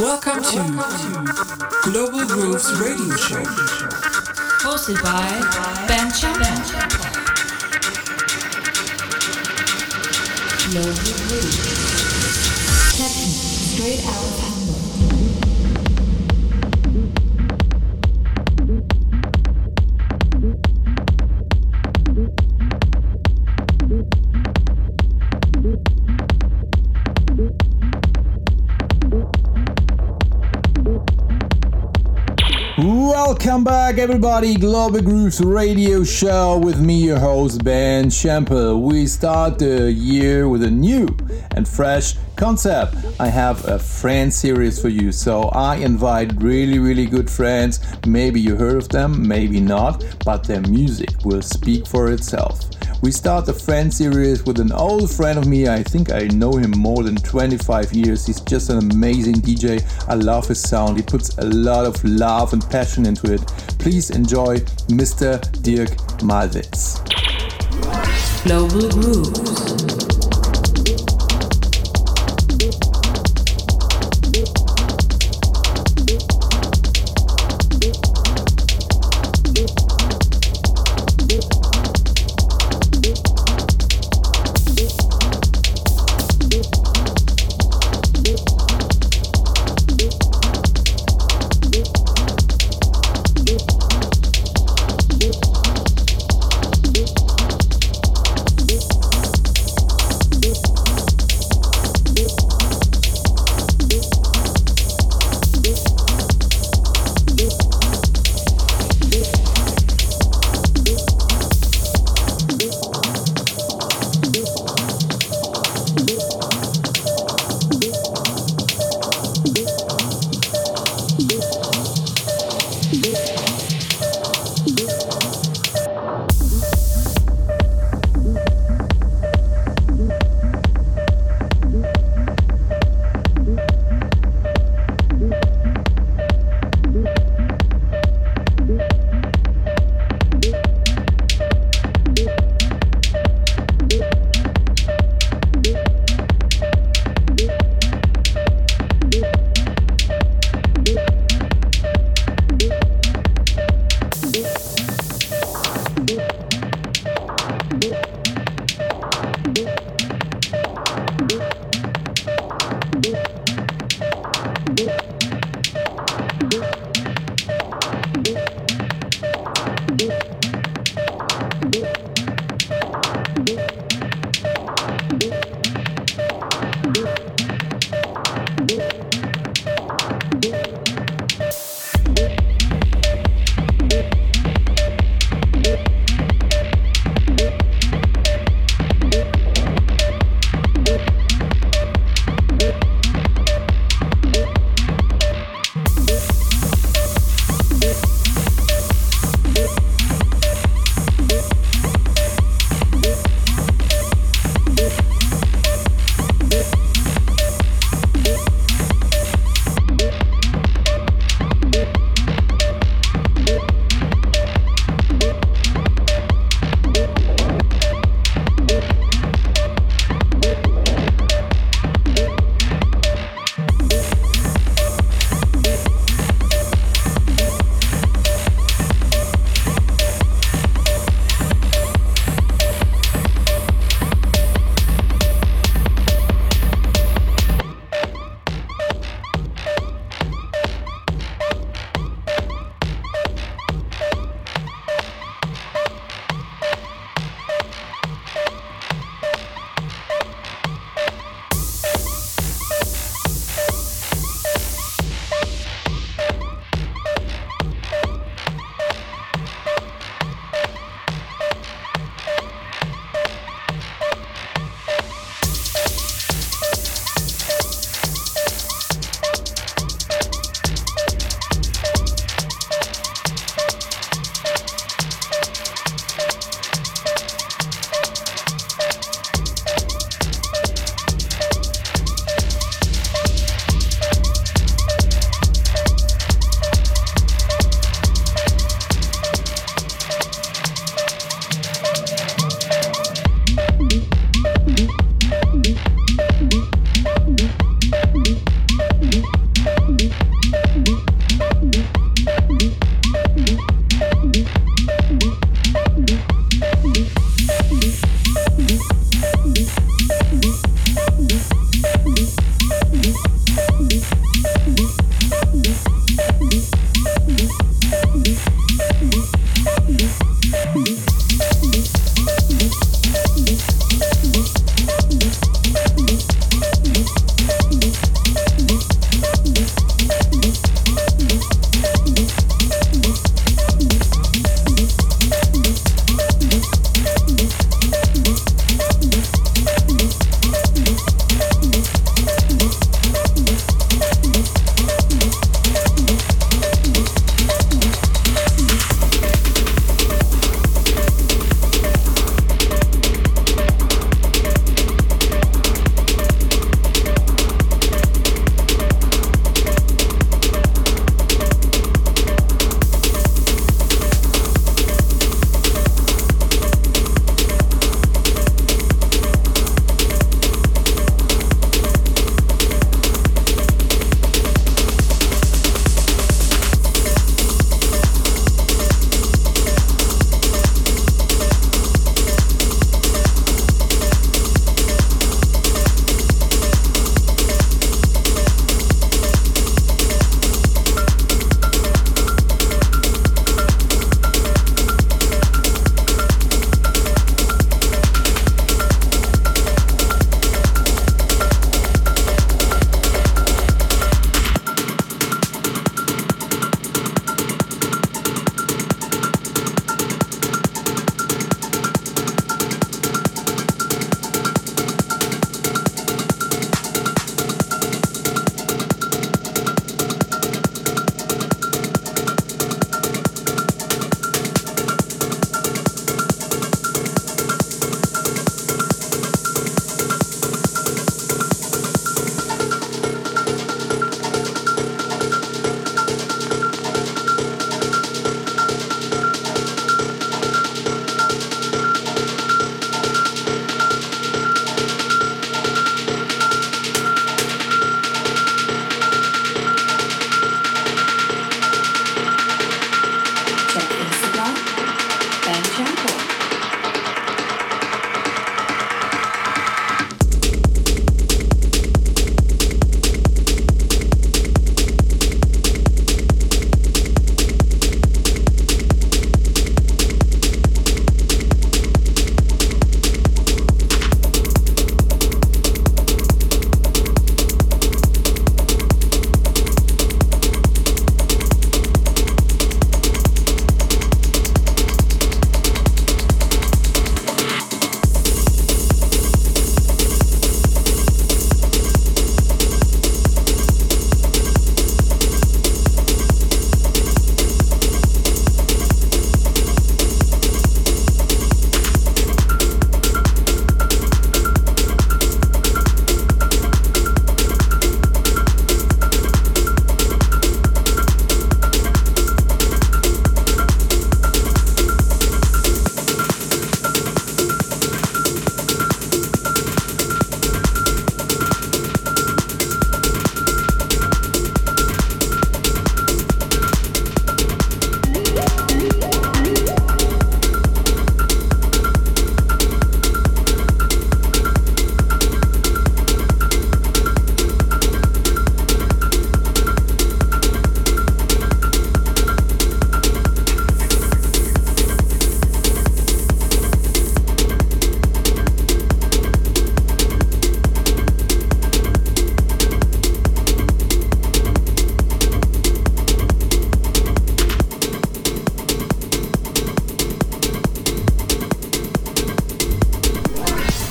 Welcome to Global Grooves Radio Show. Hosted by Ben Champell. Global Grooves. Techno, straight out Welcome back, everybody. Global Grooves Radio Show with me, your host Ben Champell. We start the year with a new and fresh concept. I have a friend series for you, so I invite really, really good friends. Maybe you heard of them, maybe not, but their music will speak for itself. We start the friend series with an old friend of me. I think I know him more than 25 years. He's just an amazing DJ. I love his sound. He puts a lot of love and passion into it. Please enjoy Mr. Dirk Malwitz. Global Grooves.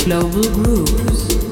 Global Grooves.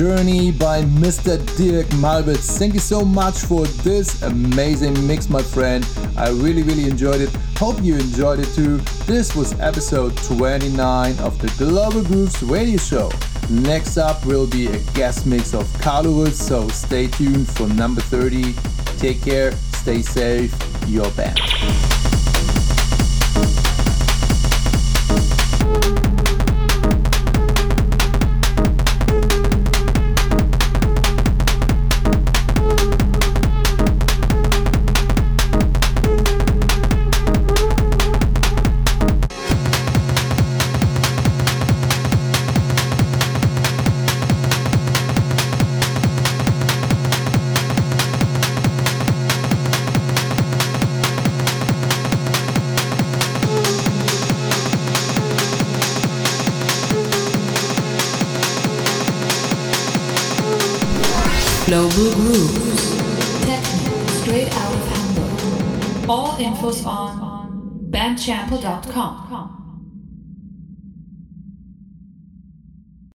Journey by Mr. Dirk Malwitz. Thank you so much for this amazing mix, my friend. I really, really enjoyed it. Hope you enjoyed it too. This was episode 29 of the Global Grooves radio show. Next up will be a guest mix of Carlo Woods, so stay tuned for number 30. Take care, stay safe, your band. Out